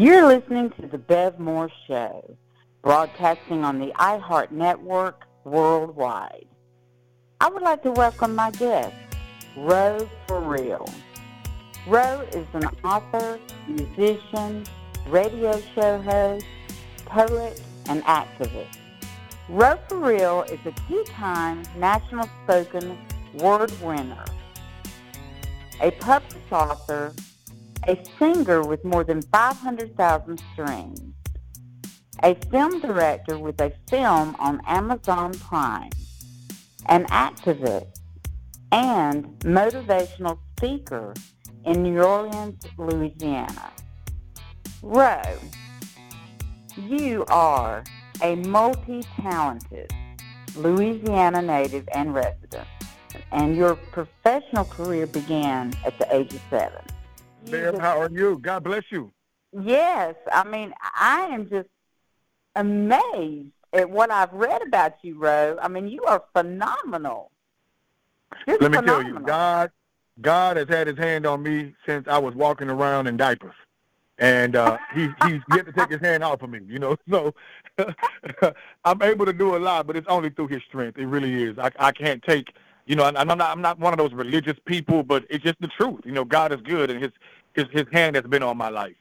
You're listening to The Bev Moore Show, broadcasting on the iHeart Network worldwide. I would like to welcome my guest, Ro For Real. Reaux is an author, musician, radio show host, poet, and activist. Reaux Fareal is a two-time national spoken word winner, a published author, a singer with more than 500,000 streams, a film director with a film on Amazon Prime, an activist, and motivational speaker in New Orleans, Louisiana. Reaux, you are a multi-talented Louisiana native and resident, and your professional career began at the age of seven. Bev, how are you? God bless you. Yes, I mean, I am just amazed at what I've read about you, Reaux. I mean, you are phenomenal. Just Let me phenomenal. tell you, God, God has had His hand on me since I was walking around in diapers, and uh, he He's yet to take His hand off of me. You know, so I'm able to do a lot, but it's only through His strength. It really is. I I can't take. You know, and I'm not I'm not one of those religious people, but it's just the truth. You know, God is good, and His His His hand has been on my life.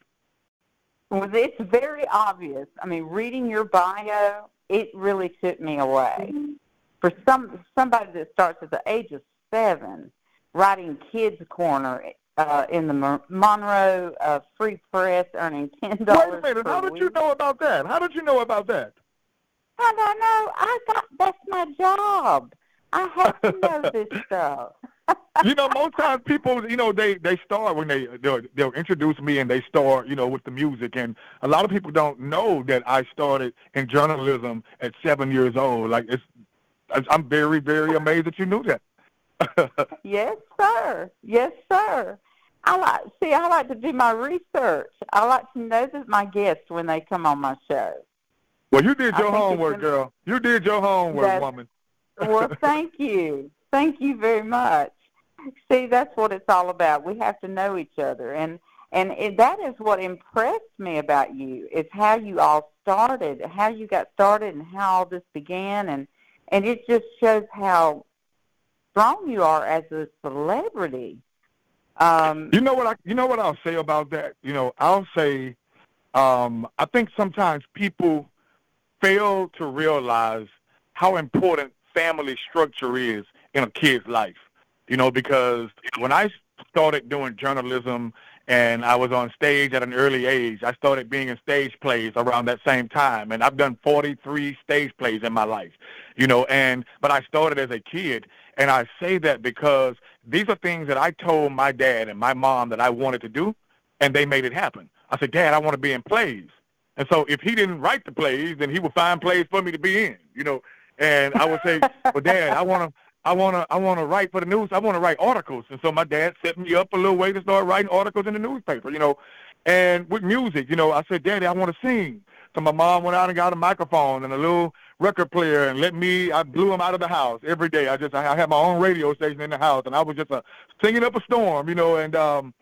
Well, it's very obvious. I mean, reading your bio, it really took me away. For some somebody that starts at the age of seven, writing Kids Corner uh, in the Mon- Monroe uh, Free Press, earning ten dollars. Wait a minute. How did week. you know about that? How did you know about that? How do I know? I got that's my job. I have to know this stuff. You know, most times people, you know, they they start when they they'll, they'll introduce me and they start, you know, with the music, and a lot of people don't know that I started in journalism at seven years old. Like it's, I'm very very amazed that you knew that. Yes, sir. Yes, sir. I like see. I like to do my research. I like to know that my guests when they come on my show. well, you did your homework, girl. You did your homework, woman. Well, thank you. Thank you very much. See, that's what it's all about. We have to know each other, and and it, that is what impressed me about you. Is how you all started, how you got started, and how all this began, and and it just shows how strong you are as a celebrity. Um, You know what I you know what I'll say about that? You know, I'll say um I think sometimes people fail to realize how important family structure is in a kid's life. You know, because when I started doing journalism and I was on stage at an early age, I started being in stage plays around that same time and I've done 43 stage plays in my life. You know, and but I started as a kid and I say that because these are things that I told my dad and my mom that I wanted to do, and they made it happen. I said, Dad, I want to be in plays. And so if he didn't write the plays, then he would find plays for me to be in, you know. And I would say, well, Dad, I want to, I want to, I want to write for the news. I want to write articles. And so my dad set me up a little way to start writing articles in the newspaper, you know. And with music, you know, I said, Daddy, I want to sing. So my mom went out and got a microphone and a little record player and let me, I blew him out of the house every day. I just, I had my own radio station in the house and I was just uh, singing up a storm, you know, and um,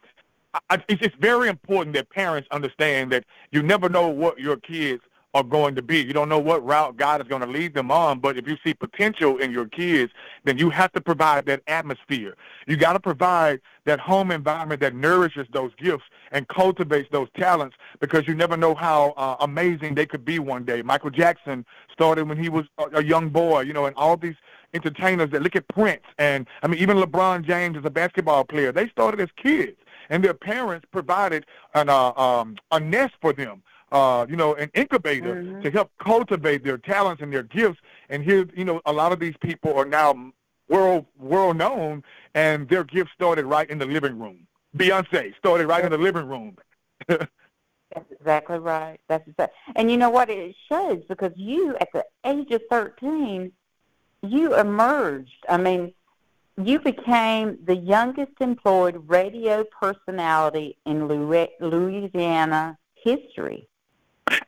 I- it's, it's very important that parents understand that you never know what your kids are going to be. You don't know what route God is going to lead them on, but if you see potential in your kids, then you have to provide that atmosphere. You got to provide that home environment that nourishes those gifts and cultivates those talents because you never know how uh, amazing they could be one day. Michael Jackson started when he was a, young boy, you know, and all these entertainers that look at Prince and I mean even LeBron James as a basketball player, they started as kids and their parents provided an, uh, um, a nest for them, uh, you know, an incubator Mhm. to help cultivate their talents and their gifts. And here, you know, a lot of these people are now world world known, and their gifts started right in the living room. Beyonce started right in the living room. That's exactly right. That's exactly. And you know what? It shows because you, at the age of 13, you emerged. I mean, you became the youngest employed radio personality in Louisiana history.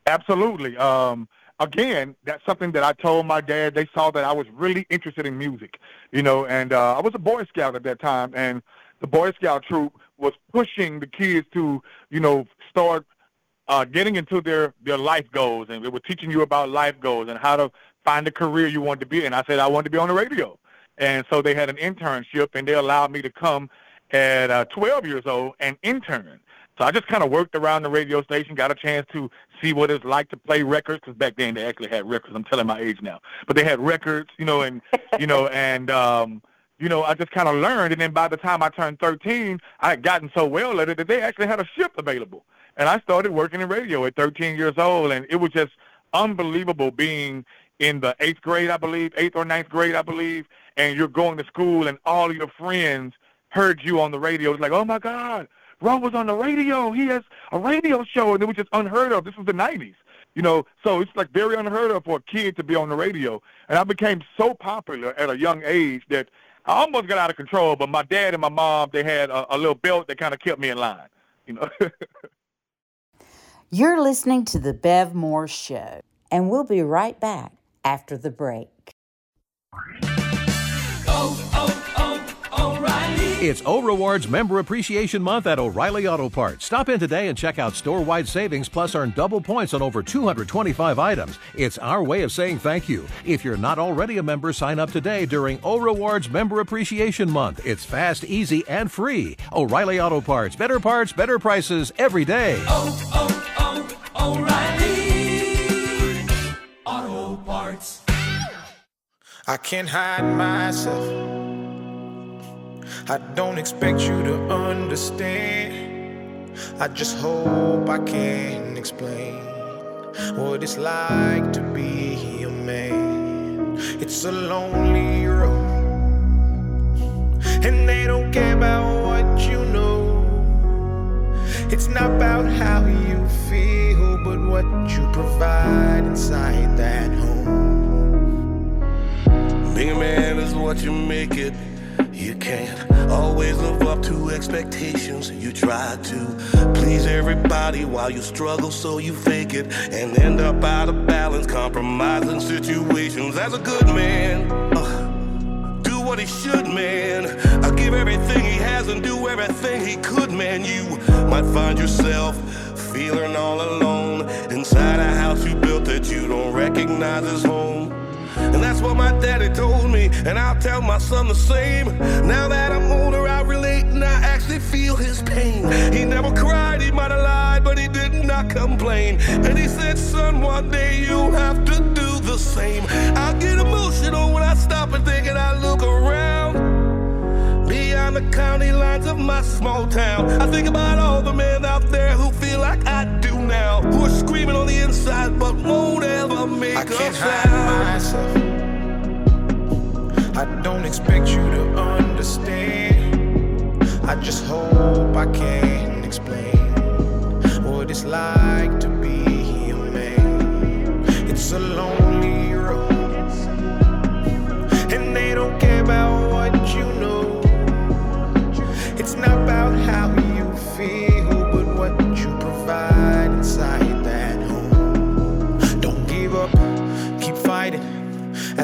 Absolutely. Um, again, that's something that I told my dad. They saw that I was really interested in music, you know, and uh, I was a Boy Scout at that time, and the Boy Scout troop was pushing the kids to, you know, start uh, getting into their their life goals, and they were teaching you about life goals and how to find a career you want to be in. I said I wanted to be on the radio, and so they had an internship, and they allowed me to come at uh, 12 years old and intern. So I just kind of worked around the radio station, got a chance to see what it's like to play records, because back then they actually had records. I'm telling my age now, but they had records, you know, and you know, and um, you know, I just kind of learned. And then by the time I turned 13, I had gotten so well at it that they actually had a shift available, and I started working in radio at 13 years old, and it was just unbelievable being in the eighth grade, I believe, eighth or ninth grade, I believe, and you're going to school, and all your friends heard you on the radio. It's like, oh my God, Rob was on the radio. He has a radio show, and it was just unheard of. This was the '90s, you know. So it's like very unheard of for a kid to be on the radio. And I became so popular at a young age that I almost got out of control. But my dad and my mom, they had a, a little belt that kind of kept me in line, you know. You're listening to the Bev Moore Show, and we'll be right back after the break. It's O Rewards Member Appreciation Month at O'Reilly Auto Parts. Stop in today and check out store wide savings plus earn double points on over 225 items. It's our way of saying thank you. If you're not already a member, sign up today during O Rewards Member Appreciation Month. It's fast, easy, and free. O'Reilly Auto Parts. Better parts, better prices every day. Oh, oh, oh, O'Reilly. Auto Parts. I can't hide myself. I don't expect you to understand. I just hope I can explain what it's like to be a man. It's a lonely road, and they don't care about what you know. It's not about how you feel, but what you provide inside that home. Being a man is what you make it. You can't always live up to expectations. You try to please everybody while you struggle, so you fake it and end up out of balance, compromising situations. As a good man, uh, do what he should, man. I give everything he has and do everything he could, man. You might find yourself feeling all alone inside a house you built that you don't recognize as home. That's what my daddy told me, and I'll tell my son the same. Now that I'm older, I relate and I actually feel his pain. He never cried, he might have lied, but he did not complain. And he said, Son, one day you'll have to do the same. I get emotional when I stop and think and I look around. Beyond the county lines of my small town, I think about all the men out there who feel like I do now, who are screaming on the inside but won't ever make I a sound. hide myself. I don't expect you to understand. I just hope I can explain what it's like to be a man. It's a lonely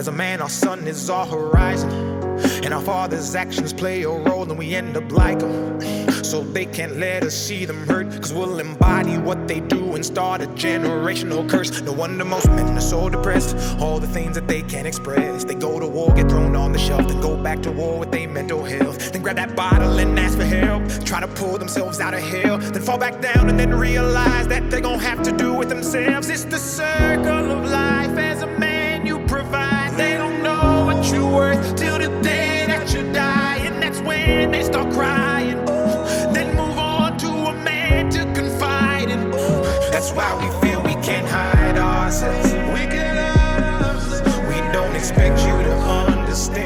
As a man, our sun is our horizon. And our father's actions play a role, and we end up like them. So they can't let us see them hurt, cause we'll embody what they do and start a generational curse. No wonder most men are so depressed. All the things that they can't express. They go to war, get thrown on the shelf, then go back to war with their mental health. Then grab that bottle and ask for help. Try to pull themselves out of hell, then fall back down and then realize that they're gonna have to do it themselves. It's the circle of life till the day that you die, and that's when they start crying. Then move on to a man to confide in. That's why we feel we can't hide ourselves. We We don't expect you to understand.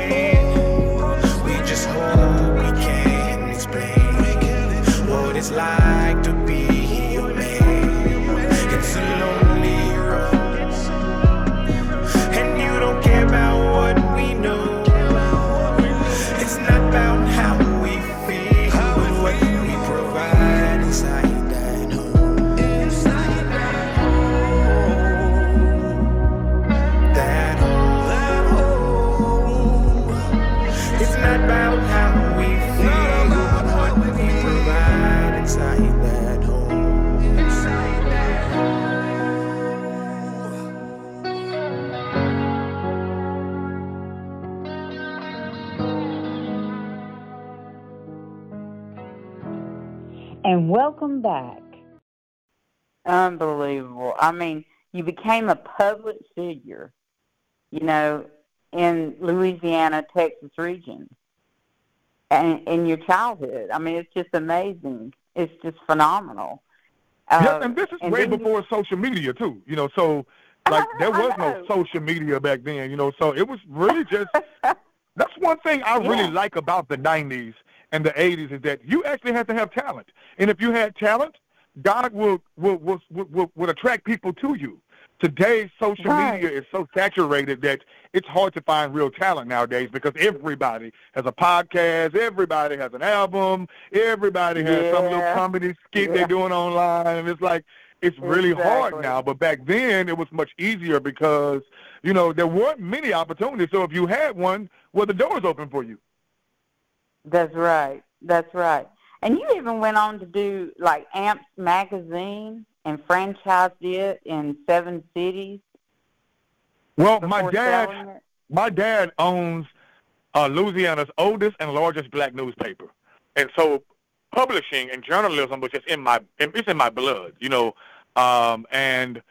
And welcome back. Unbelievable. I mean, you became a public figure, you know, in Louisiana, Texas region, and in your childhood. I mean, it's just amazing. It's just phenomenal. yeah, Uh, and this is and way then you- before social media too. You know, so like there was no social media back then. You know, so it was really just That's one thing I Yeah. really like about the 90s and the 80s is that you actually had to have talent. And if you had talent, God will will will will, will, attract people to you. Today, social Right. media is so saturated that it's hard to find real talent nowadays because everybody has a podcast, everybody has an album, everybody has some little comedy skit Yeah. they're doing online, and it's like it's really hard now. But back then, it was much easier because you know there weren't many opportunities. So if you had one, well, the doors open for you. That's right. That's right. And you even went on to do like Amps magazine and franchised it in seven cities. Well, my dad, my dad owns uh, Louisiana's oldest and largest black newspaper, and so publishing and journalism was just in my it's in my blood, you know. Um, and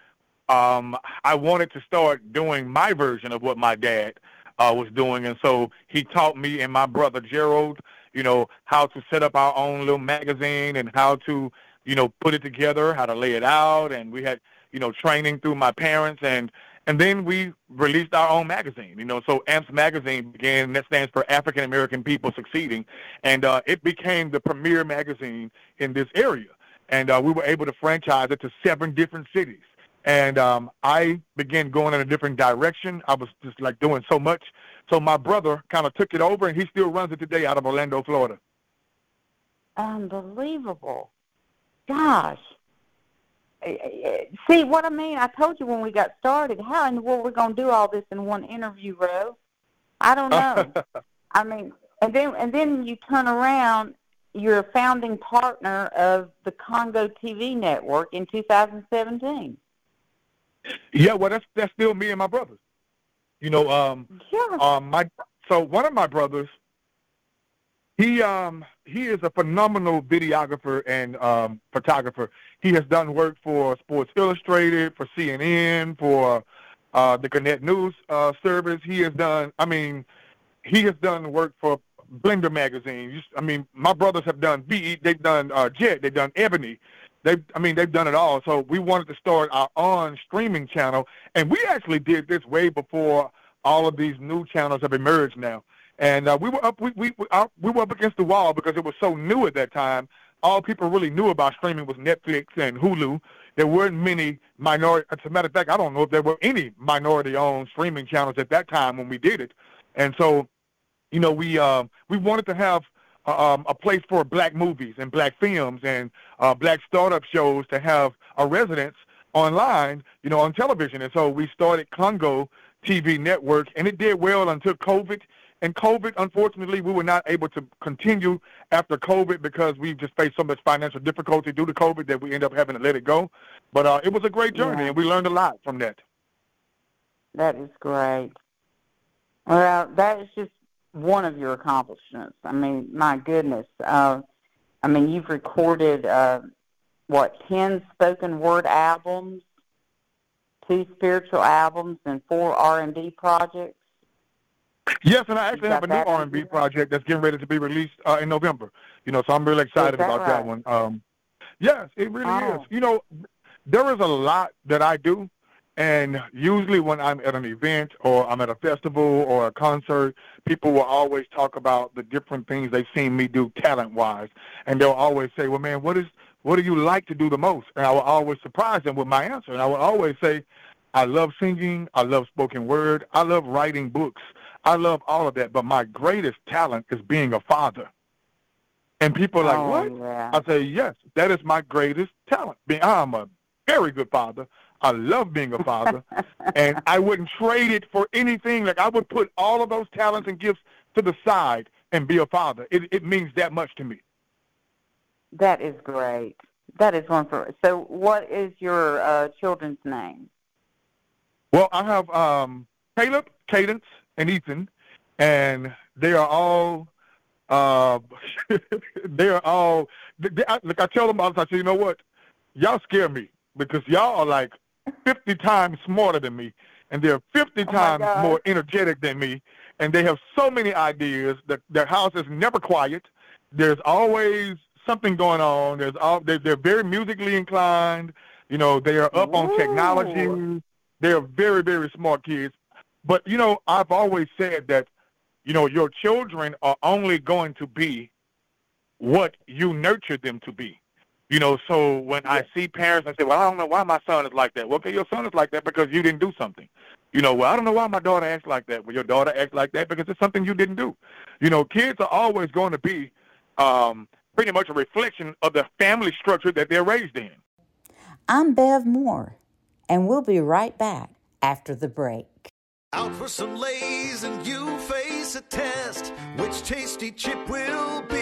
um, I wanted to start doing my version of what my dad uh, was doing, and so he taught me and my brother Gerald, you know, how to set up our own little magazine and how to, you know, put it together, how to lay it out, and we had, you know, training through my parents, and and then we released our own magazine, you know. So AMPS magazine began, that stands for African American People Succeeding, and uh, it became the premier magazine in this area, and uh, we were able to franchise it to seven different cities and um, I began going in a different direction. I was just like doing so much. So my brother kind of took it over, and he still runs it today out of Orlando, Florida. Unbelievable. Gosh. Eh, eh, See what I mean? I told you when we got started, how in the world we're going to do all this in one interview, Reaux? I don't know. I mean, and then and then you turn around, you're a founding partner of the Congo TV network in 2017. Yeah, well, that's that's still me and my brothers. You know, um, Yeah. um, my so one of my brothers, he um he is a phenomenal videographer and um photographer. He has done work for Sports Illustrated, for CNN, for uh the Gannett News uh service. He has done I mean, he has done work for Blender magazine. I mean, my brothers have done BE, they've done uh Jet, they've done Ebony. They've, I mean, they've done it all. So we wanted to start our own streaming channel, and we actually did this way before all of these new channels have emerged now. And uh, we were up, we we we, uh, we were up against the wall because it was so new at that time. All people really knew about streaming was Netflix and Hulu. There weren't many minority. As a matter of fact, I don't know if there were any minority-owned streaming channels at that time when we did it. And so, you know, we uh, we wanted to have um, a place for black movies and black films and uh, black startup shows to have a residence online, you know, on television. And so we started Congo TV Network, and it did well until COVID. And COVID, unfortunately, we were not able to continue after COVID because we just faced so much financial difficulty due to COVID that we ended up having to let it go. But uh, it was a great journey, Yeah. and we learned a lot from that. That is great. Well, that is just one of your accomplishments. I mean, my goodness. Uh, I mean, you've recorded uh, what ten spoken word albums, two spiritual albums, and four R and B projects. Yes, and I actually have a new R&B project that's getting ready to be released uh, in November. You know, so I'm really excited that about that one. Um, yes, it really Oh. is. You know, there is a lot that I do, and usually when I'm at an event or I'm at a festival or a concert, people will always talk about the different things they've seen me do talent-wise, and they'll always say, "Well, man, what is what do you like to do the most?" And I will always surprise them with my answer, and I will always say, I love singing. I love spoken word. I love writing books. I love all of that. But my greatest talent is being a father. And people are like, oh, what? Yeah. I say, yes, that is my greatest talent. Being, I'm a very good father. I love being a father, and I wouldn't trade it for anything. Like I would put all of those talents and gifts to the side and be a father. It it means that much to me. That is great. That is wonderful. So, what is your uh, children's name? Well, I have um, Caleb, Cadence, and Ethan, and they are all. Uh, they are all. They, I, like I tell them all the time, you know what? Y'all scare me because y'all are like 50 times smarter than me, and they're 50 oh times more energetic than me, and they have so many ideas that their house is never quiet. There's always something going on. There's all they're, they're very musically inclined. You know, they are up Ooh. on technology. They are very very smart kids. But you know, I've always said that you know your children are only going to be what you nurture them to be. You know, so when yeah. I see parents, I say, well, I don't know why my son is like that. Well, okay, your son is like that because you didn't do something. You know, well, I don't know why my daughter acts like that. Well, your daughter acts like that because it's something you didn't do. You know, kids are always going to be um, pretty much a reflection of the family structure that they're raised in. I'm Bev Moore, and we'll be right back after the break. Out for some lays, and you face a test. Which tasty chip will be?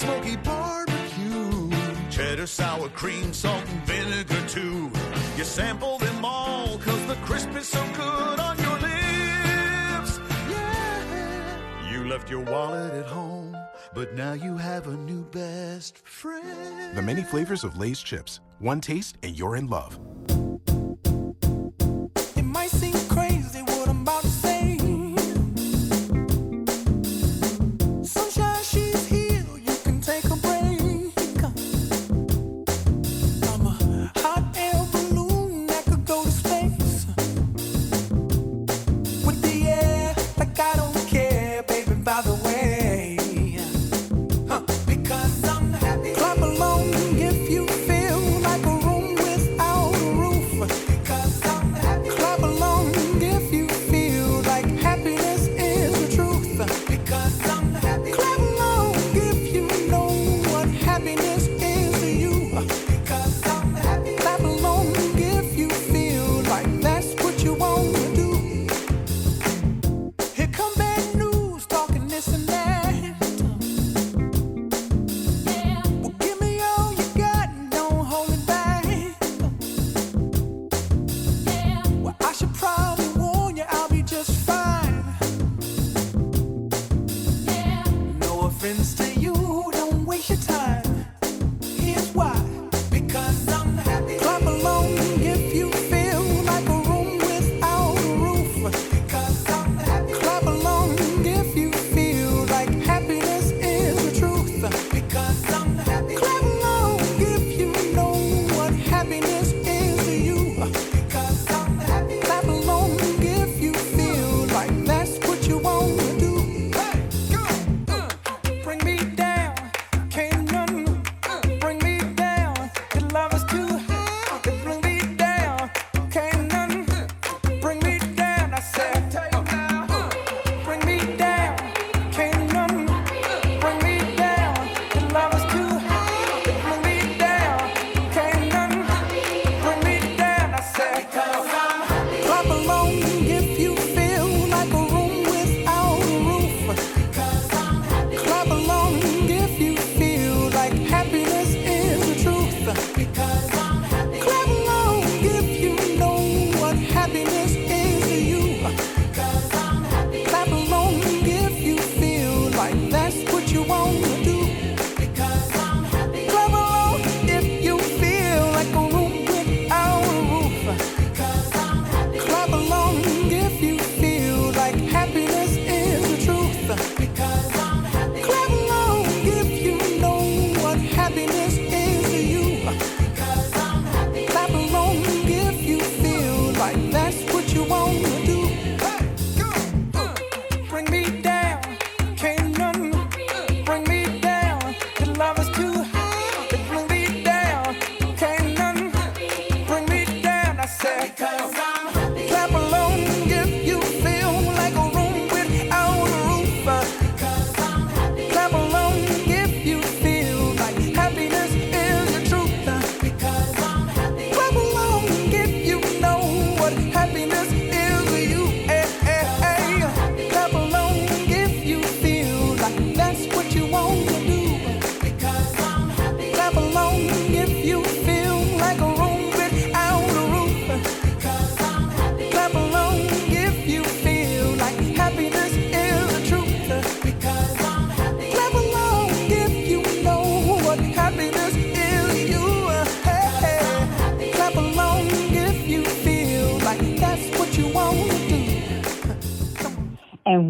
smoky barbecue. Cheddar, sour cream, salt, and vinegar, too. You sample them all, cause the crisp is so good on your lips. Yeah. You left your wallet at home, but now you have a new best friend. The many flavors of Lay's chips. One taste, and you're in love.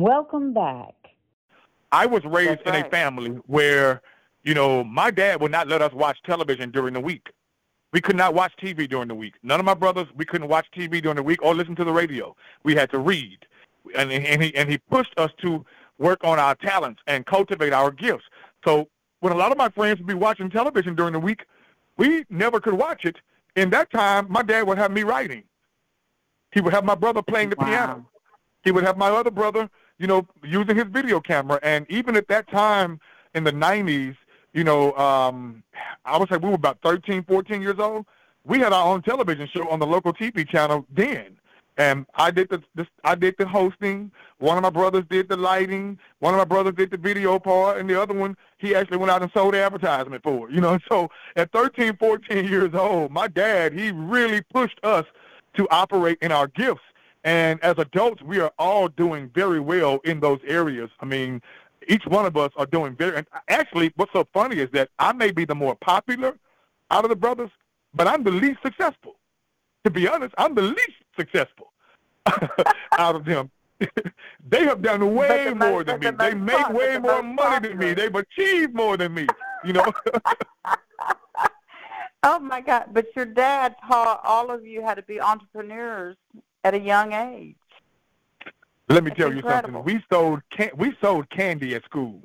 And welcome back. I was raised That's in a family where, you know, my dad would not let us watch television during the week. We could not watch TV during the week. None of my brothers, we couldn't watch TV during the week or listen to the radio. We had to read, and and he and he pushed us to work on our talents and cultivate our gifts. So when a lot of my friends would be watching television during the week, we never could watch it. In that time, my dad would have me writing. He would have my brother playing the Wow. piano. He would have my other brother, you know, using his video camera. And even at that time in the 90s, you know, um, I would say we were about 13, 14 years old. We had our own television show on the local TV channel then. And I did the, the I did the hosting. One of my brothers did the lighting. One of my brothers did the video part, and the other one he actually went out and sold advertisement for. it, You know, so at 13, 14 years old, my dad he really pushed us to operate in our gifts. And as adults, we are all doing very well in those areas. I mean, each one of us are doing very. And actually, what's so funny is that I may be the more popular out of the brothers, but I'm the least successful. To be honest, I'm the least successful out of them. they have done way the most- more than me. the They most make pop- way the more most money than me. They've achieved more than me. You know. Oh my God! But your dad taught all of you how to be entrepreneurs at a young age. Let me That's tell you something. We sold can- we sold candy at school.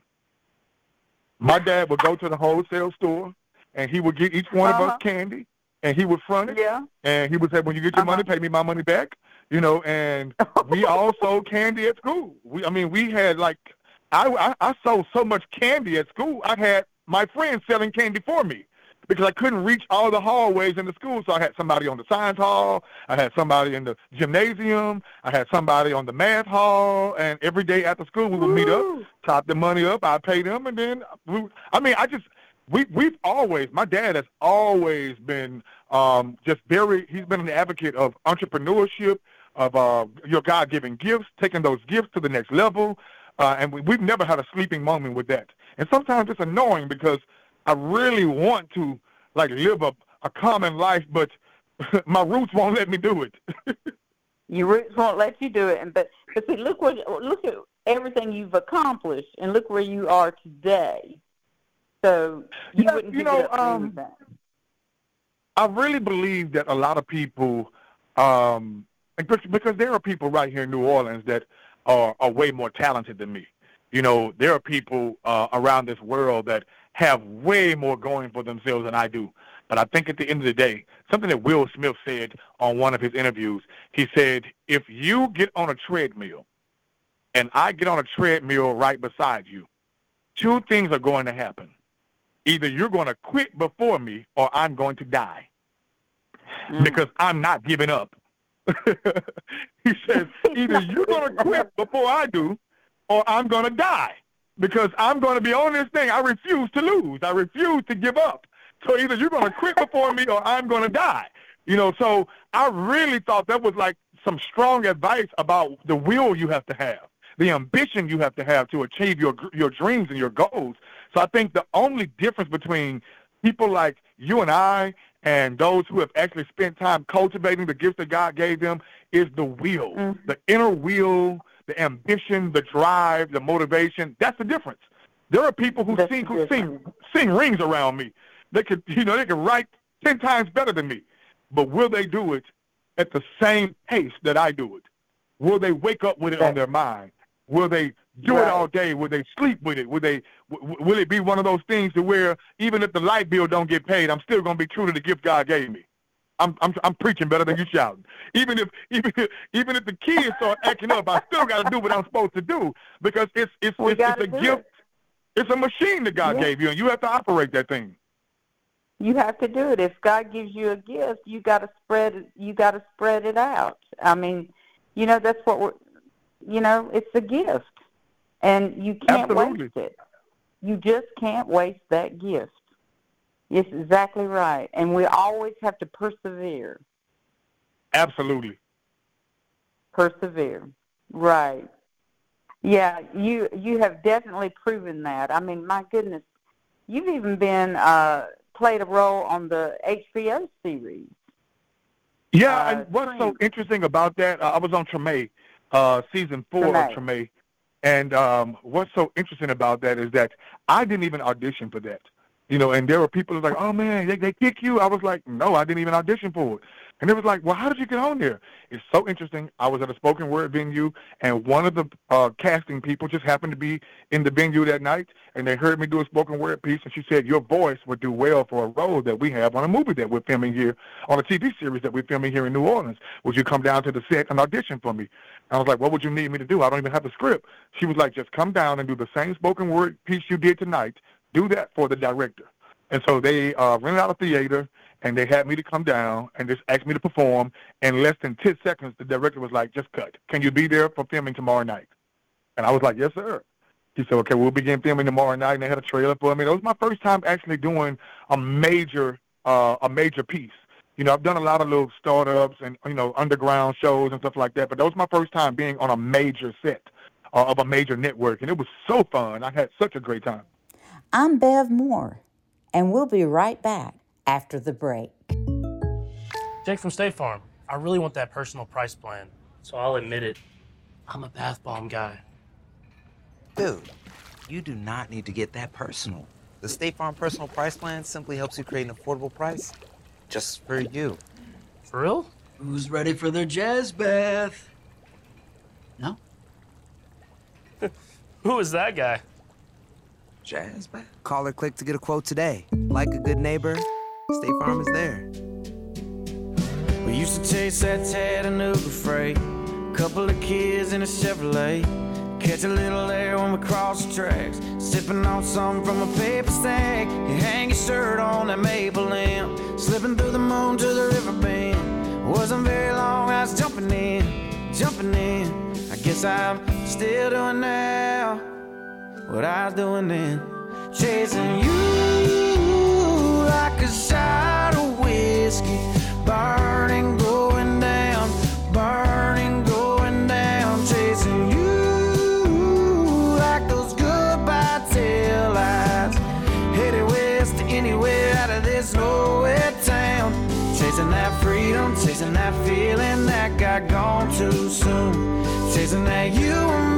My dad would go to the wholesale store and he would get each one of Uh-huh. us candy and he would front it Yeah. and he would say, "When you get your money, Uh-huh. pay me my money back." You know, and we all sold candy at school. We, I mean, we had like, I, I I sold so much candy at school. I had my friends selling candy for me because I couldn't reach all the hallways in the school. So I had somebody on the science hall, I had somebody in the gymnasium, I had somebody on the math hall, and every day after school we would meet up, top the money up, I pay them, and then we, I mean, I just we we've always my dad has always been um just very he's been an advocate of entrepreneurship of uh your God given gifts, taking those gifts to the next level. Uh, and we, we've never had a sleeping moment with that. And sometimes it's annoying because I really want to like live a, a common life, but my roots won't let me do it. Your roots won't let you do it, and but but see, look what look at everything you've accomplished, and look where you are today. So you Yeah, wouldn't you know, um, anything. I really believe that a lot of people, um, because because there are people right here in New Orleans that are, are way more talented than me. You know, there are people uh, around this world that have way more going for themselves than I do. But I think at the end of the day, something that Will Smith said on one of his interviews, he said, if you get on a treadmill and I get on a treadmill right beside you, two things are going to happen. Either you're going to quit before me or I'm going to die Mm. because I'm not giving up. he says, either you're going to quit before I do or I'm going to die because I'm going to be on this thing. I refuse to lose. I refuse to give up. So either you're going to quit before me or I'm going to die. You know, so I really thought that was like some strong advice about the will you have to have, the ambition you have to have to achieve your your dreams and your goals. So I think the only difference between people like you and I and those who have actually spent time cultivating the gifts that God gave them is the will, Mhm. the inner will, the ambition, the drive, the motivation. That's the difference. There are people who That's sing who sing sing rings around me. They could you know they could write ten times better than me, but will they do it at the same pace that I do it? Will they wake up with it on their mind? Will they do it all day? Will they sleep with it? Will they? W- will it be one of those things to where even if the light bill don't get paid, I'm still going to be true to the gift God gave me? I'm I'm I'm preaching better than you shouting. Even if even if, even if the kids start acting up, I still got to do what I'm supposed to do because it's it's We it's, it's a gift. it. It's a machine that God Yeah. gave you, and you have to operate that thing. You have to do it. If God gives you a gift, you got to spread it. You got to spread it out. I mean, you know that's what we're. You know, it's a gift, and you can't Absolutely. waste it. You just can't waste that gift. It's exactly right, and we always have to persevere. Absolutely. Persevere. Right. Yeah, you you have definitely proven that. I mean, my goodness, you've even been uh played a role on the HBO series. Yeah, Uh, and what's so interesting about that? Uh, I was on Treme, uh, season four of Treme. Treme, And um, what's so interesting about that is that I didn't even audition for that. You know, and there were people like, oh man, they, they kick you. I was like, no, I didn't even audition for it. And it was like, well, how did you get on there? It's so interesting. I was at a spoken word venue, and one of the uh, casting people just happened to be in the venue that night, and they heard me do a spoken word piece, and she said, your voice would do well for a role that we have on a movie that we're filming here, on a TV series that we're filming here in New Orleans. Would you come down to the set and audition for me? I was like, what would you need me to do? I don't even have the script. She was like, just come down and do the same spoken word piece you did tonight. Do that for the director. And so they uh, rented out a theater, and they had me to come down and just asked me to perform. In less than 10 seconds, the director was like, just cut. Can you be there for filming tomorrow night? And I was like, yes, sir. He said, okay, we'll begin filming tomorrow night. And they had a trailer for me. It was my first time actually doing a major, uh, a major piece. You know, I've done a lot of little startups and, you know, underground shows and stuff like that, but that was my first time being on a major set uh, of a major network. And it was so fun. I had such a great time. I'm Bev Moore, and we'll be right back after the break. Jake from State Farm. I really want that personal price plan, so I'll admit it. I'm a bath bomb guy. Dude, you do not need to get that personal. The State Farm Personal Price Plan simply helps you create an affordable price just for you. For real? Who's ready for their jazz bath? No? Who is that guy? Jazz bath? Call or click to get a quote today. Like a good neighbor, State Farm is there. We used to chase that Chattanooga freight. Couple of kids in a Chevrolet. Catch a little air when we cross the tracks. Sipping on something from a paper stack. You hang your shirt on that maple limb. Slipping through the moon to the river bend. Wasn't very long, I was jumping in, jumping in. I guess I'm still doing now what I was doing then. Chasing you like a shot of whiskey. Burning, going down, burning, going down. Chasing you like those goodbye tail lights. Headed west to anywhere out of this nowhere town. Chasing that freedom, chasing that feeling that got gone too soon. Chasing that you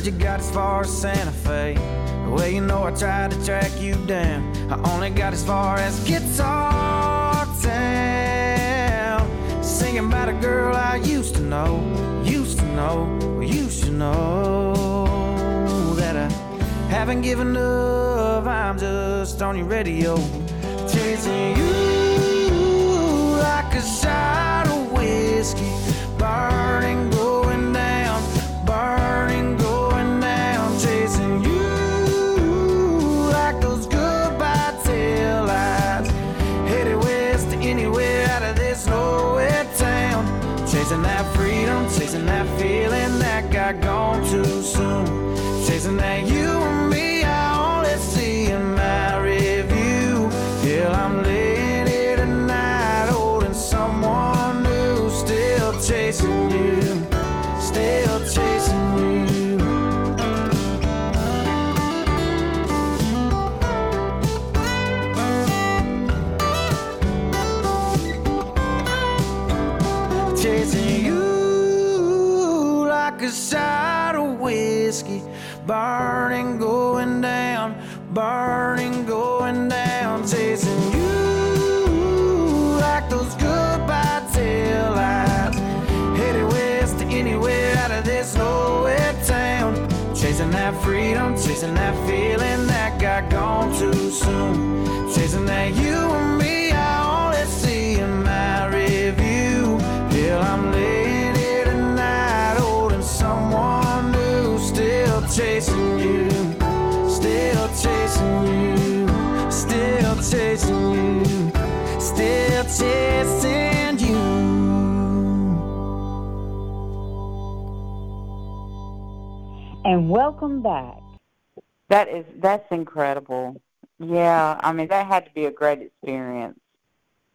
heard you got as far as Santa Fe. Well, you know I tried to track you down. I only got as far as Guitar Town. Singing about a girl I used to know, used to know, used to know that I haven't given up. I'm just on your radio, chasing you like a shot welcome back. That is that's incredible. Yeah, I mean that had to be a great experience.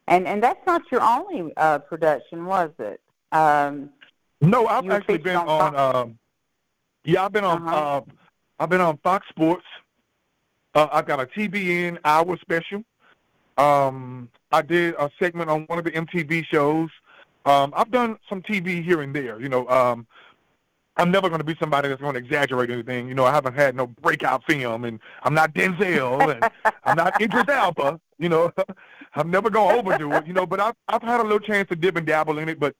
And and that's not your only uh, production, was it? Um, No, I've actually been on on. Fox? um yeah, I've been on. Uh-huh. Uh, I've been on Fox Sports. Uh, I've got a TBN hour special. Um, I did a segment on one of the MTV shows. Um, I've done some TV here and there. You know, um, I'm never going to be somebody that's going to exaggerate anything. You know, I haven't had no breakout film, and I'm not Denzel, and I'm not Idris Elba. You know, I'm never going to overdo it. You know, but I've I've had a little chance to dip and dabble in it. But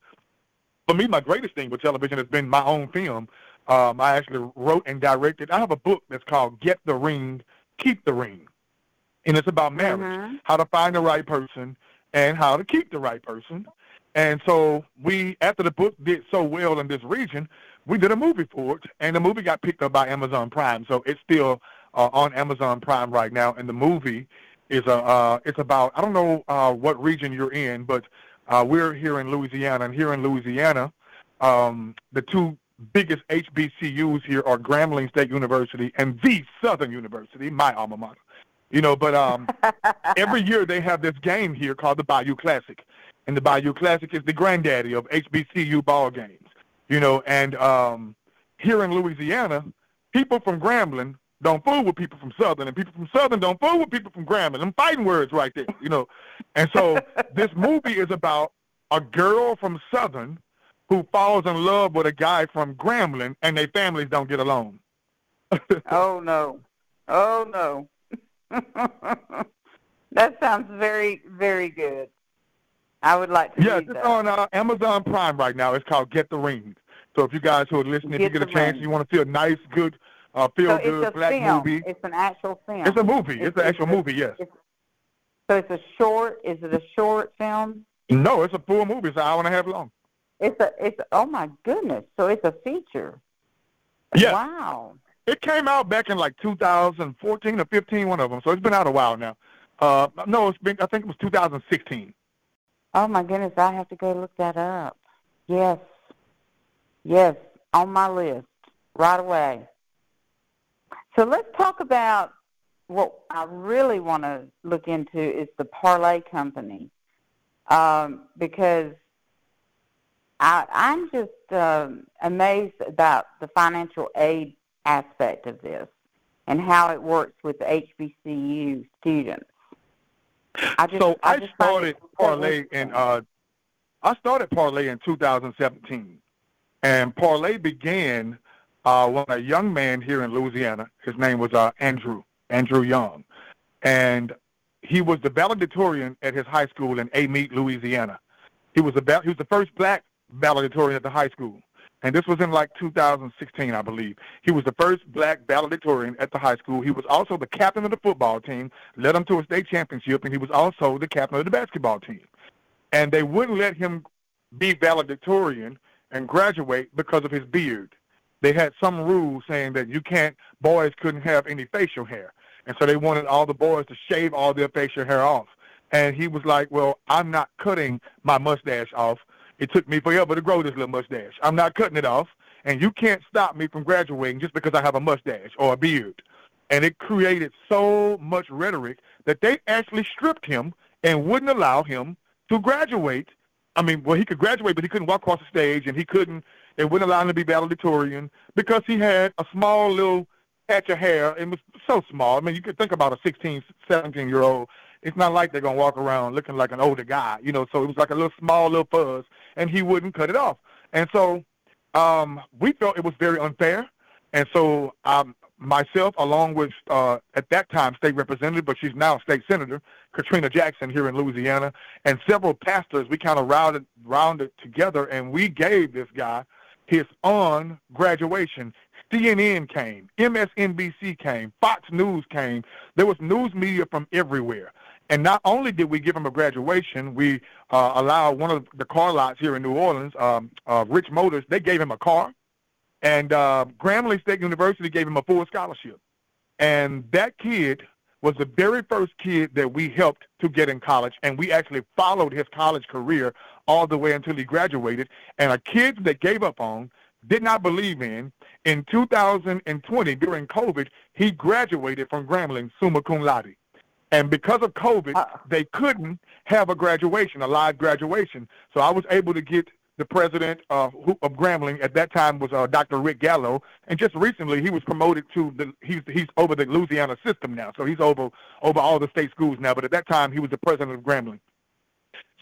for me, my greatest thing with television has been my own film. Um, I actually wrote and directed. I have a book that's called "Get the Ring, Keep the Ring," and it's about marriage, how to find the right person and how to keep the right person. And so we, after the book did so well in this region, we did a movie for it, and the movie got picked up by Amazon Prime. So it's still uh, on Amazon Prime right now, and the movie is a uh, it's about I don't know uh, what region you're in, but uh, we're here in Louisiana, and here in Louisiana, um, the two biggest HBCUs here are Grambling State University and the Southern University, my alma mater. You know, but um, every year they have this game here called the Bayou Classic, and the Bayou Classic is the granddaddy of HBCU ball games. You know, and um, here in Louisiana, people from Grambling don't fool with people from Southern, and people from Southern don't fool with people from Grambling. I'm fighting words right there, you know. And so this movie is about a girl from Southern who falls in love with a guy from Grambling, and their families don't get along. oh no, oh no. that sounds very very good. I would like to Yeah, it's that. on uh, Amazon Prime right now. It's called Get the Ring. So if you guys who are listening, if you get a chance, Ring. you want to see a nice, good, uh, feel so good it's black film. movie. It's an actual film. It's a movie. It's, an actual movie. Yes. it's- so it's a short. Is it a short film? No, it's a full movie. It's an hour and a half long. It's a. It's oh my goodness. So it's a feature. Yes. Wow. It came out back in like 2014 or 15, one of them. So it's been out a while now. Uh, no, it's been. I think it was 2016. Oh my goodness. I have to go look that up. Yes. Yes. On my list right away. So let's talk about what I really want to look into is the Parlay Company, um, because I, I'm just um, amazed about the financial aid aspect of this and how it works with HBCU students. I just, so I, just started parlay in uh, I started parlay in 2017, and parlay began uh, when a young man here in Louisiana. His name was uh, Andrew Andrew Young, and he was the valedictorian at his high school in Amite, Louisiana. He was the he was the first black valedictorian at the high school, and this was in like 2016, I believe. He was the first black valedictorian at the high school. He was also the captain of the football team, led them to a state championship, and he was also the captain of the basketball team. And they wouldn't let him be valedictorian and graduate because of his beard. They had some rules saying that you can't, boys couldn't have any facial hair. And so they wanted all the boys to shave all their facial hair off. And he was like, well, I'm not cutting my mustache off. It took me forever to grow this little mustache. I'm not cutting it off. And you can't stop me from graduating just because I have a mustache or a beard. And it created so much rhetoric that they actually stripped him and wouldn't allow him to graduate. I mean, well, he could graduate, but he couldn't walk across the stage, and he couldn't. They wouldn't allow him to be valedictorian because he had a small little patch of hair. It was so small. I mean, you could think about a 16, 17 year old. It's not like they're gonna walk around looking like an older guy, you know. So it was like a little small little fuzz, and he wouldn't cut it off. And so um, we felt it was very unfair. And so um, myself, along with uh, at that time state representative, but she's now state senator, Katrina Jackson here in Louisiana, and several pastors, we kind of rounded rounded together, and we gave this guy his on graduation. CNN came, MSNBC came, Fox News came. There was news media from everywhere. And not only did we give him a graduation, we uh, allowed one of the car lots here in New Orleans, um, uh, Rich Motors, they gave him a car. And uh, Grambling State University gave him a full scholarship. And that kid was the very first kid that we helped to get in college. And we actually followed his college career all the way until he graduated. And a kid that gave up on, did not believe in, in 2020 during COVID, he graduated from Grambling summa cum laude. And because of COVID, they couldn't have a graduation, a live graduation. So I was able to get the president uh, who, of Grambling at that time was uh, Dr. Rick Gallot, and just recently he was promoted to the he's he's over the Louisiana system now, so he's over over all the state schools now. But at that time he was the president of Grambling.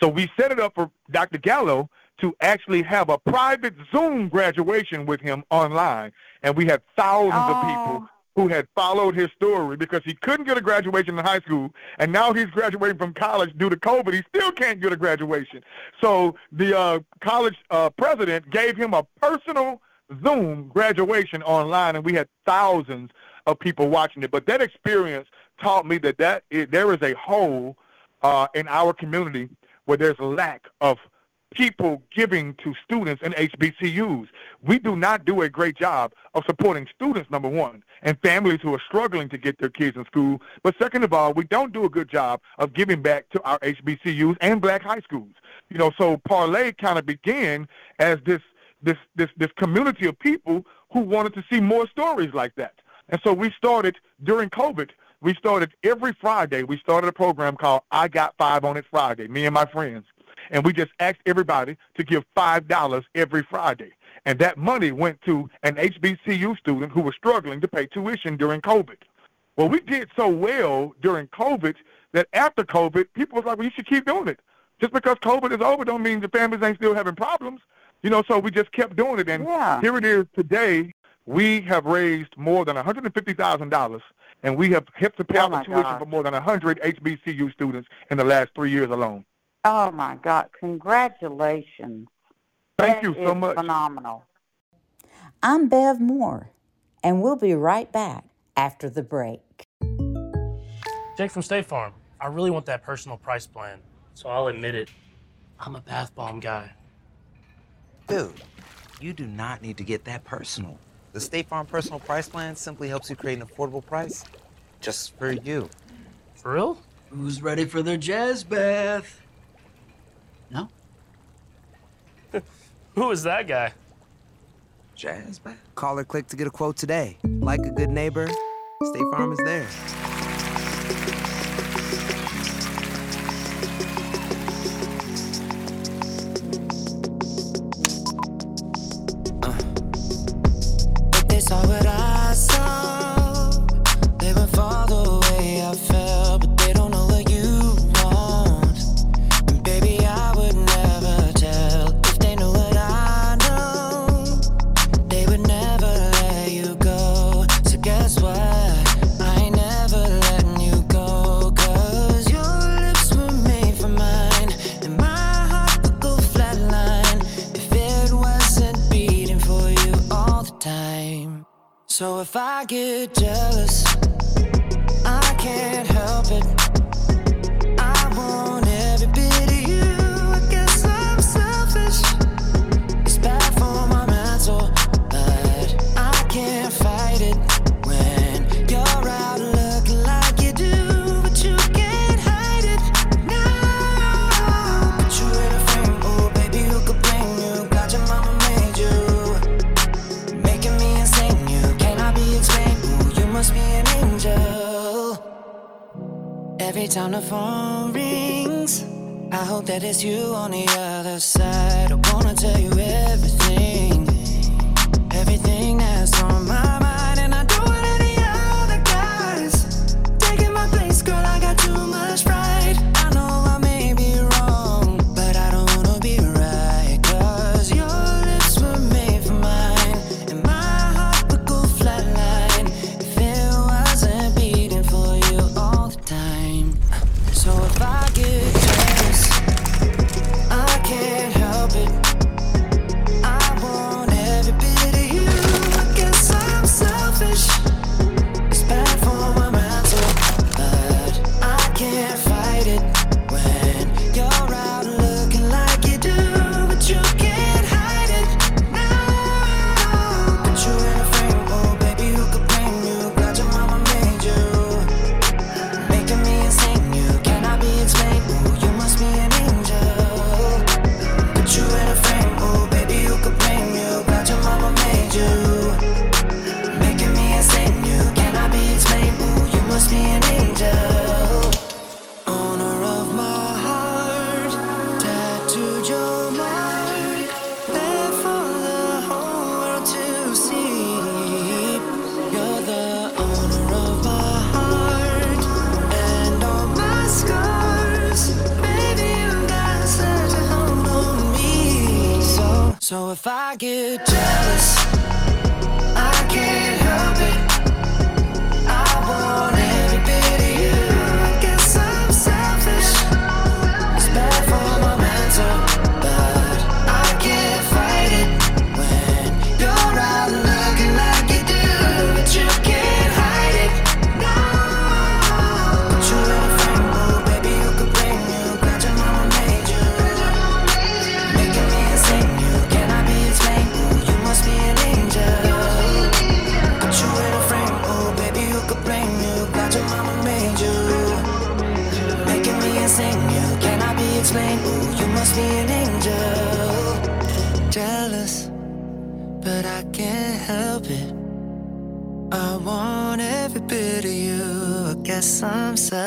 So we set it up for Dr. Gallot to actually have a private Zoom graduation with him online, and we had thousands of people who had followed his story because he couldn't get a graduation in high school, and now he's graduating from college due to COVID. He still can't get a graduation. So the uh, college uh, president gave him a personal Zoom graduation online, and we had thousands of people watching it. But that experience taught me that, that there is a hole uh, in our community where there's a lack of people giving to students in HBCUs. We do not do a great job of supporting students, number one, and families who are struggling to get their kids in school. But second of all, we don't do a good job of giving back to our HBCUs and black high schools. You know, so Parlay kind of began as this this this this community of people who wanted to see more stories like that. And so we started during COVID. We started every Friday. We started a program called I Got Five on It Friday. Me and my friends and we just asked everybody to give five dollars every Friday. And that money went to an HBCU student who was struggling to pay tuition during COVID. Well, we did so well during COVID that after COVID, people was like, well, you should keep doing it. Just because COVID is over don't mean the families ain't still having problems. You know, so we just kept doing it. And Yeah. here it is today. We have raised more than $150,000, and we have helped to pay Oh out the tuition gosh. for more than 100 HBCU students in the last three years alone. Oh my God! Congratulations. Thank That you so much. Phenomenal. I'm Bev Moore, and we'll be right back after the break. Jake from State Farm. I really want that personal price plan, so I'll admit it. I'm a bath bomb guy. Dude, you do not need to get that personal. The State Farm Personal Price Plan simply helps you create an affordable price just for you. For real? Who's ready for their jazz bath? No? Who is that guy? Jazz bath? Call or click to get a quote today. Like a good neighbor, State Farm is there.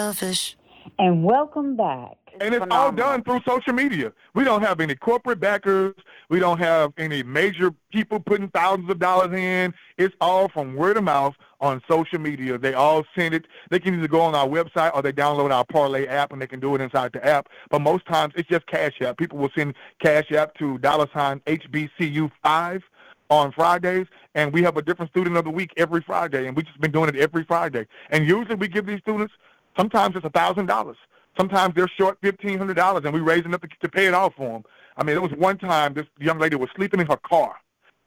Selfish. And welcome back. And it's all done through social media. We don't have any corporate backers. We don't have any major people putting thousands of dollars in. It's all from word of mouth on social media. They all send it. They can either go on our website or they download our Parlay app and they can do it inside the app. But most times it's just Cash App. People will send Cash App to dollar sign HBCU5 on Fridays, and we have a different student of the week every Friday, and we've just been doing it every Friday. And usually we give these students, sometimes it's a thousand dollars. Sometimes they're short fifteen hundred dollars, and we raising up to, to pay it off for them. I mean, there was one time this young lady was sleeping in her car,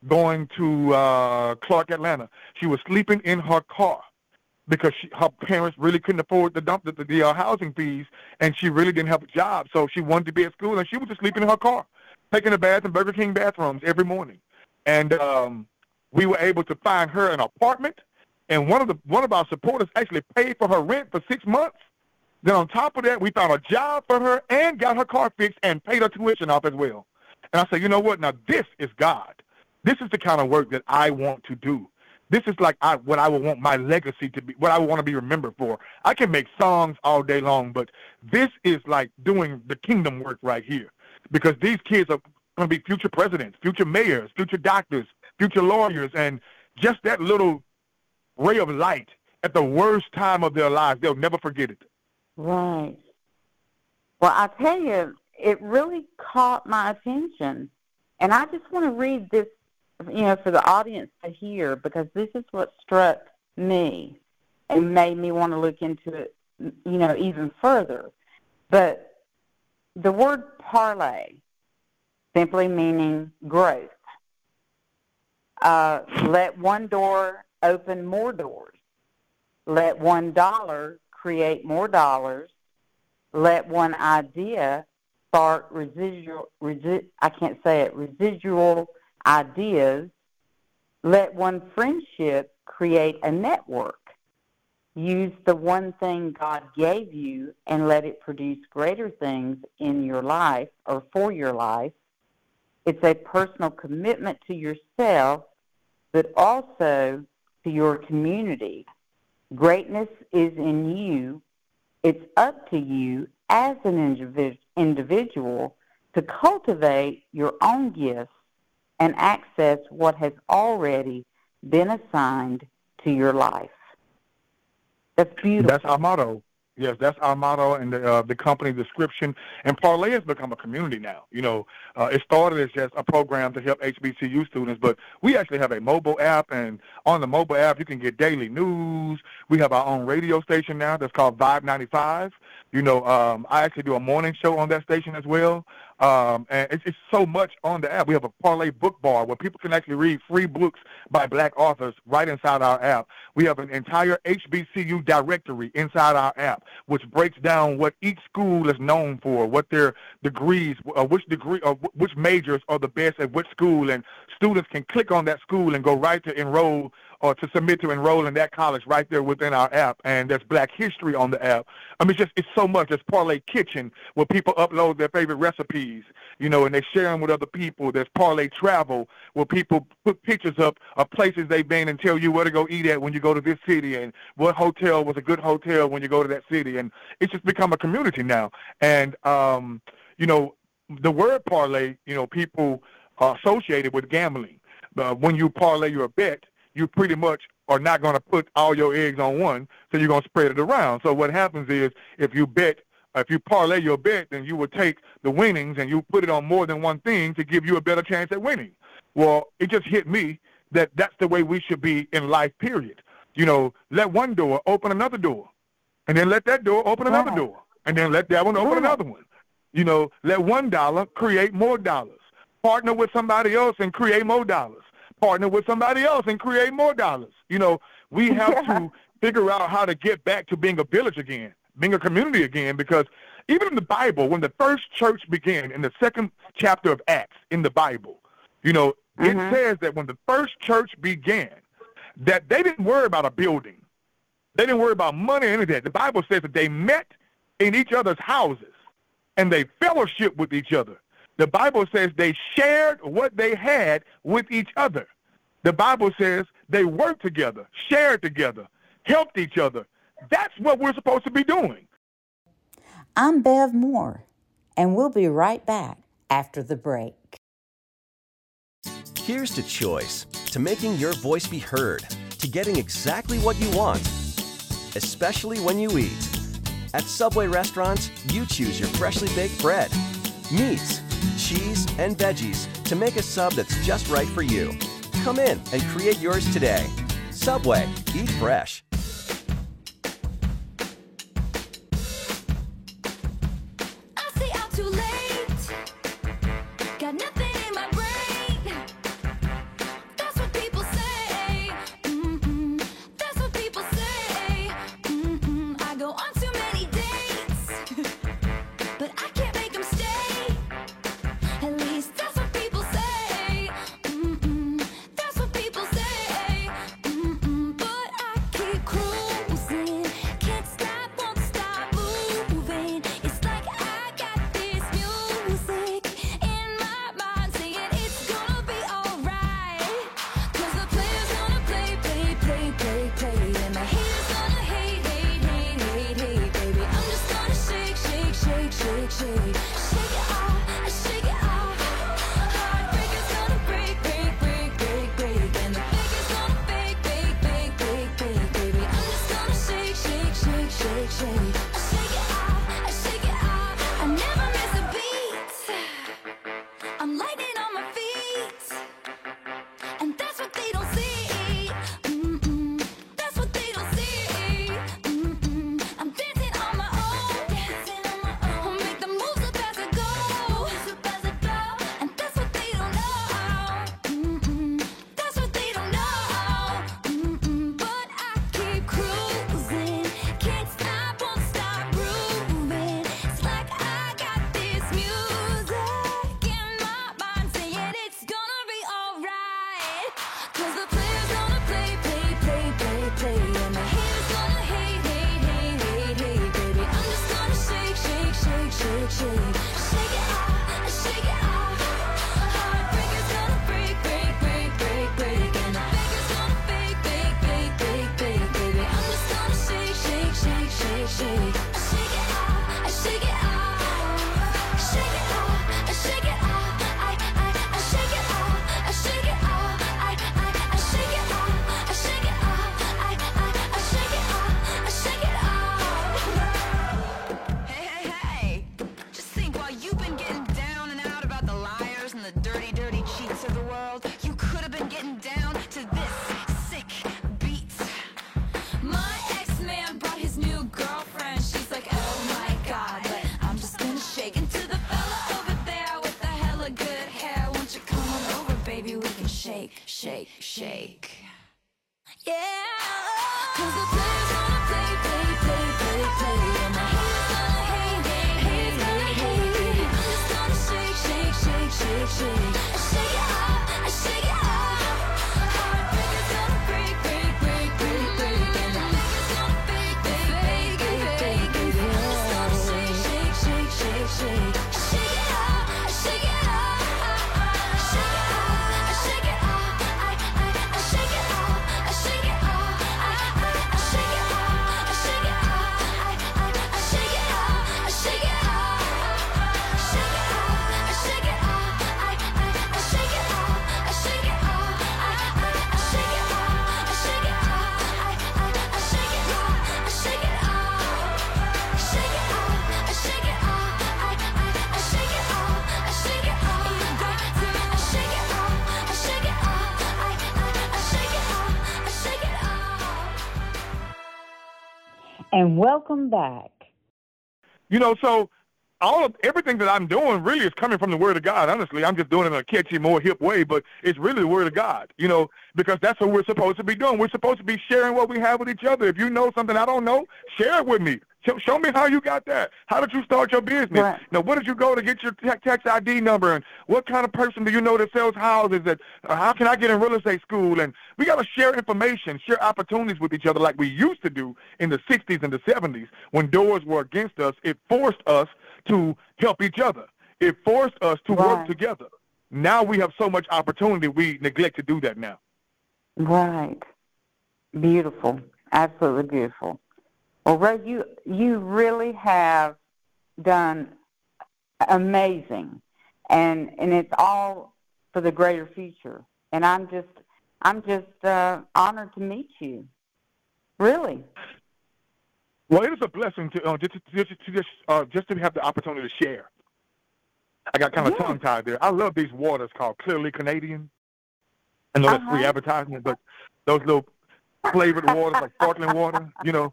going to uh, Clark, Atlanta. She was sleeping in her car because she, her parents really couldn't afford the dump the, the, the uh, housing fees, and she really didn't have a job, so she wanted to be at school, and she was just sleeping in her car, taking a bath in Burger King bathrooms every morning. And um, we were able to find her an apartment, and one of the one of our supporters actually paid for her rent for six months. Then on top of that, we found a job for her and got her car fixed and paid her tuition off as well. And I said, you know what? Now this is God. This is the kind of work that I want to do. This is like I, what I would want my legacy to be, what I would want to be remembered for. I can make songs all day long, but this is like doing the kingdom work right here because these kids are going to be future presidents, future mayors, future doctors, future lawyers, and just that little ray of light at the worst time of their lives, they'll never forget it. Right. Well, I tell you, it really caught my attention. And I just want to read this, you know, for the audience to hear because this is what struck me and made me want to look into it, you know, even further. But the word parlay, simply meaning growth, uh, let one door open more doors. Let one dollar create more dollars. Let one idea spark residual, resi- I can't say it, residual ideas. Let one friendship create a network. Use the one thing God gave you and let it produce greater things in your life or for your life. It's a personal commitment to yourself, but also to your community. Greatness is in you. It's up to you as an individ- individual to cultivate your own gifts and access what has already been assigned to your life. That's beautiful. That's our motto. Yes, that's our motto and the, uh, the company description. And Parlay has become a community now. You know, uh, it started as just a program to help HBCU students, but we actually have a mobile app, and on the mobile app you can get daily news. We have our own radio station now that's called Vibe 95. You know, um, I actually do a morning show on that station as well. Um, and it's, it's so much on the app. We have a parlay book bar where people can actually read free books by black authors right inside our app. We have an entire HBCU directory inside our app, which breaks down what each school is known for, what their degrees, uh, which degree, or which majors are the best at which school, and students can click on that school and go right to enroll or to submit to enroll in that college right there within our app. And there's Black History on the app. I mean, it's just it's so much. There's Parlay Kitchen where people upload their favorite recipes, you know, and they share them with other people. There's Parlay Travel where people put pictures up of places they've been and tell you where to go eat at when you go to this city and what hotel was a good hotel when you go to that city. And it's just become a community now. And um, you know, the word parlay, you know, people are associated with gambling. Uh, when you parlay your bet, you pretty much are not going to put all your eggs on one, so you're going to spread it around. So what happens is if you bet if you parlay your bet, then you will take the winnings and you put it on more than one thing to give you a better chance at winning. Well, it just hit me that that's the way we should be in life, period. You know, let one door open another door, and then let that door open another Right. door, and then let that one open Right. another one. You know, let one dollar create more dollars. Partner with somebody else and create more dollars. Partner with somebody else and create more dollars. You know, we have Yeah. to figure out how to get back to being a village again, being a community again, because even in the Bible, when the first church began, in the second chapter of Acts in the Bible, you know, it Mhm. says that when the first church began, that they didn't worry about a building. They didn't worry about money or any of that. The Bible says that they met in each other's houses and they fellowship with each other. The Bible says they shared what they had with each other. The Bible says they worked together, shared together, helped each other. That's what we're supposed to be doing. I'm Bev Moore, and we'll be right back after the break. Here's to choice, to making your voice be heard, to getting exactly what you want, especially when you eat. At Subway restaurants, you choose your freshly baked bread, meats, cheese, and veggies to make a sub that's just right for you. Come in and create yours today. Subway, eat fresh. And welcome back. You know, so all of everything that I'm doing really is coming from the Word of God. Honestly, I'm just doing it in a catchy, more hip way, but it's really the Word of God. You know, because that's what we're supposed to be doing. We're supposed to be sharing what we have with each other. If you know something I don't know, share it with me. Show, show me how you got that. How did you start your business? Right. Now, where did you go to get your tax, ID number? And what kind of person do you know that sells houses? And uh, how can I get in real estate school? And we got to share information, share opportunities with each other like we used to do in the 60s and the 70s when doors were against us. It forced us to help each other. It forced us to work together. Now we have so much opportunity, we neglect to do that now. Right. Beautiful. Absolutely beautiful. Well, Ray, you you really have done amazing, and and it's all for the greater future. And I'm just I'm just uh, honored to meet you. Really. Well, it is a blessing to uh, just to, just to just uh, just to have the opportunity to share. I got kind of Yeah. tongue tied there. I love these waters called Clearly Canadian. I know that's free Uh-huh. advertisement, but those little flavored waters like sparkling water, you know,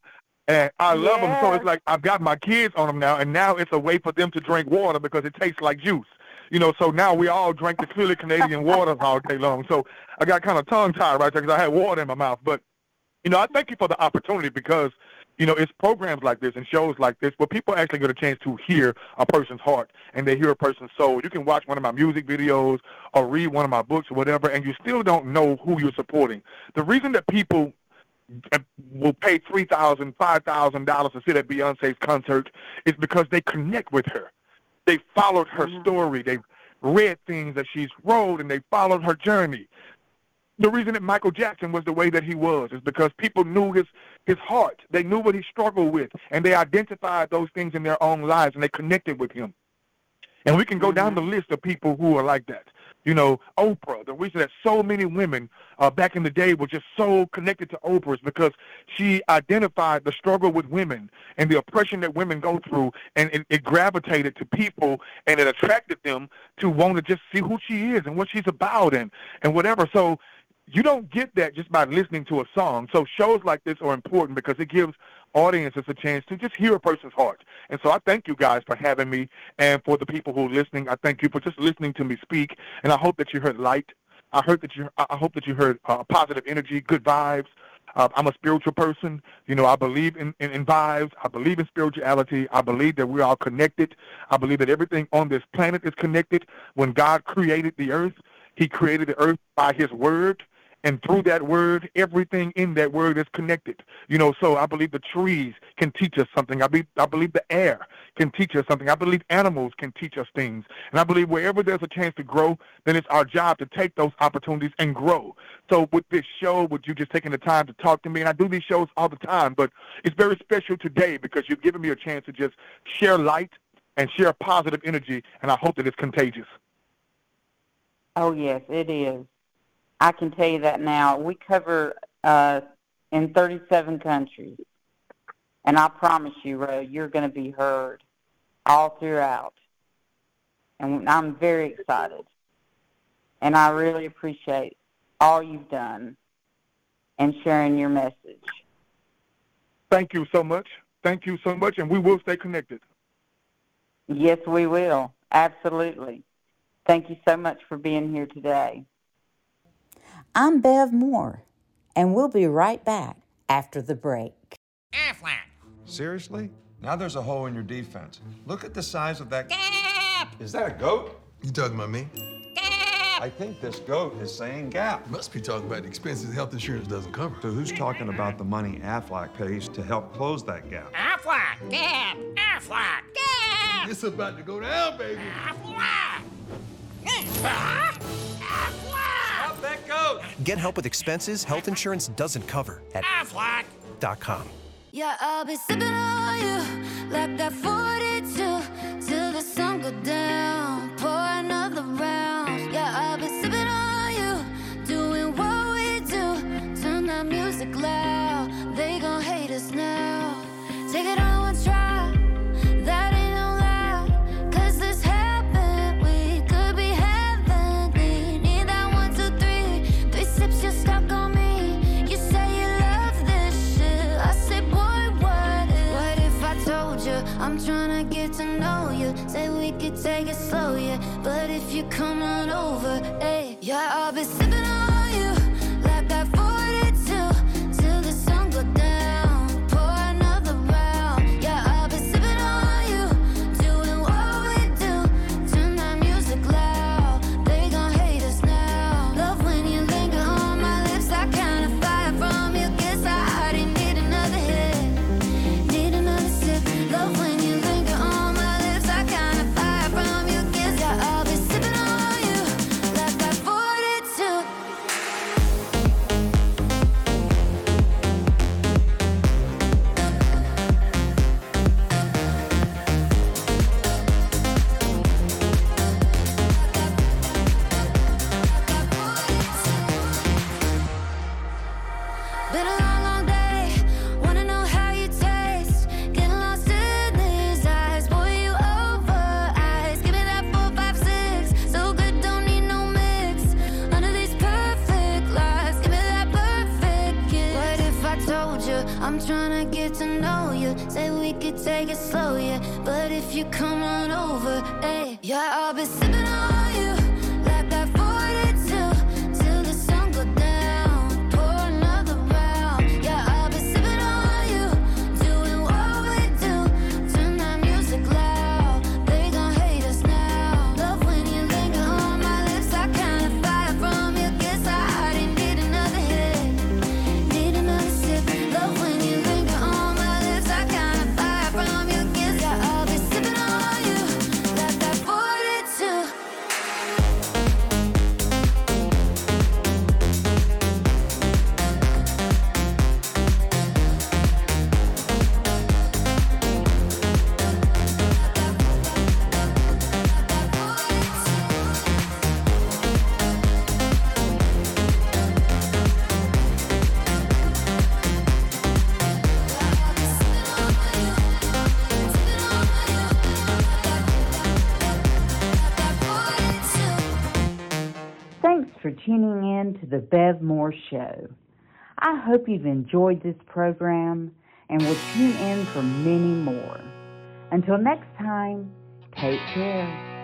and I love them. So it's like I've got my kids on them now, and now it's a way for them to drink water because it tastes like juice. You know, so now we all drink the Clearly Canadian waters all day long. So I got kind of tongue tied right there because I had water in my mouth. But you know, I thank you for the opportunity because, you know, it's programs like this and shows like this where people actually get a chance to hear a person's heart and they hear a person's soul. You can watch one of my music videos or read one of my books or whatever, and you still don't know who you're supporting. The reason that people will pay three thousand, five thousand dollars to sit at Beyonce's concert is because they connect with her. They followed her mm-hmm. story. They've read things that she's wrote, and they followed her journey the reason that Michael Jackson was the way that he was is because people knew his his heart. They knew what he struggled with, and they identified those things in their own lives, and they connected with him. And we can go down mm-hmm. the list of people who are like that. You know, Oprah. The reason that so many women uh, back in the day were just so connected to Oprah is because she identified the struggle with women and the oppression that women go through, and it, it gravitated to people, and it attracted them to want to just see who she is and what she's about, and and whatever. So you don't get that just by listening to a song. So shows like this are important because it gives audiences a chance to just hear a person's heart. And so I thank you guys for having me, and for the people who are listening, I thank you for just listening to me speak. And I hope that you heard light. I heard that you. I I hope that you heard uh, positive energy, good vibes. Uh, I'm a spiritual person. You know, I believe in, in, in vibes. I believe in spirituality. I believe that we're all connected. I believe that everything on this planet is connected. When God created the earth, he created the earth by his word. And through that word, everything in that word is connected. You know, so I believe the trees can teach us something. I believe, I believe the air can teach us something. I believe animals can teach us things. And I believe wherever there's a chance to grow, then it's our job to take those opportunities and grow. So with this show, with you just taking the time to talk to me, and I do these shows all the time, but it's very special today because you've given me a chance to just share light and share positive energy, and I hope that it's contagious. Oh yes, it is. I can tell you that now. We cover uh, in 37 countries, and I promise you, Reaux, you're going to be heard all throughout. And I'm very excited, and I really appreciate all you've done and sharing your message. Thank you so much. Thank you so much, and we will stay connected. Yes, we will. Absolutely. Thank you so much for being here today. I'm Bev Moore, and we'll be right back after the break. Aflac! Seriously? Now there's a hole in your defense. Look at the size of that. Gap. Is that a goat? You talking about me? Gap. I think this goat is saying gap. Must be talking about the expenses health insurance doesn't cover. So who's talking about the money Aflac pays to help close that gap? Aflac, Gap, Aflac, Gap. It's about to go down, baby. Stop that goat! Get help with expenses health insurance doesn't cover at aflac.com. Yeah, I'll be sipping on you like that 42 till the sun go down. love is for tuning in to the Bev Moore Show. I hope you've enjoyed this program and will tune in for many more. Until next time, take care.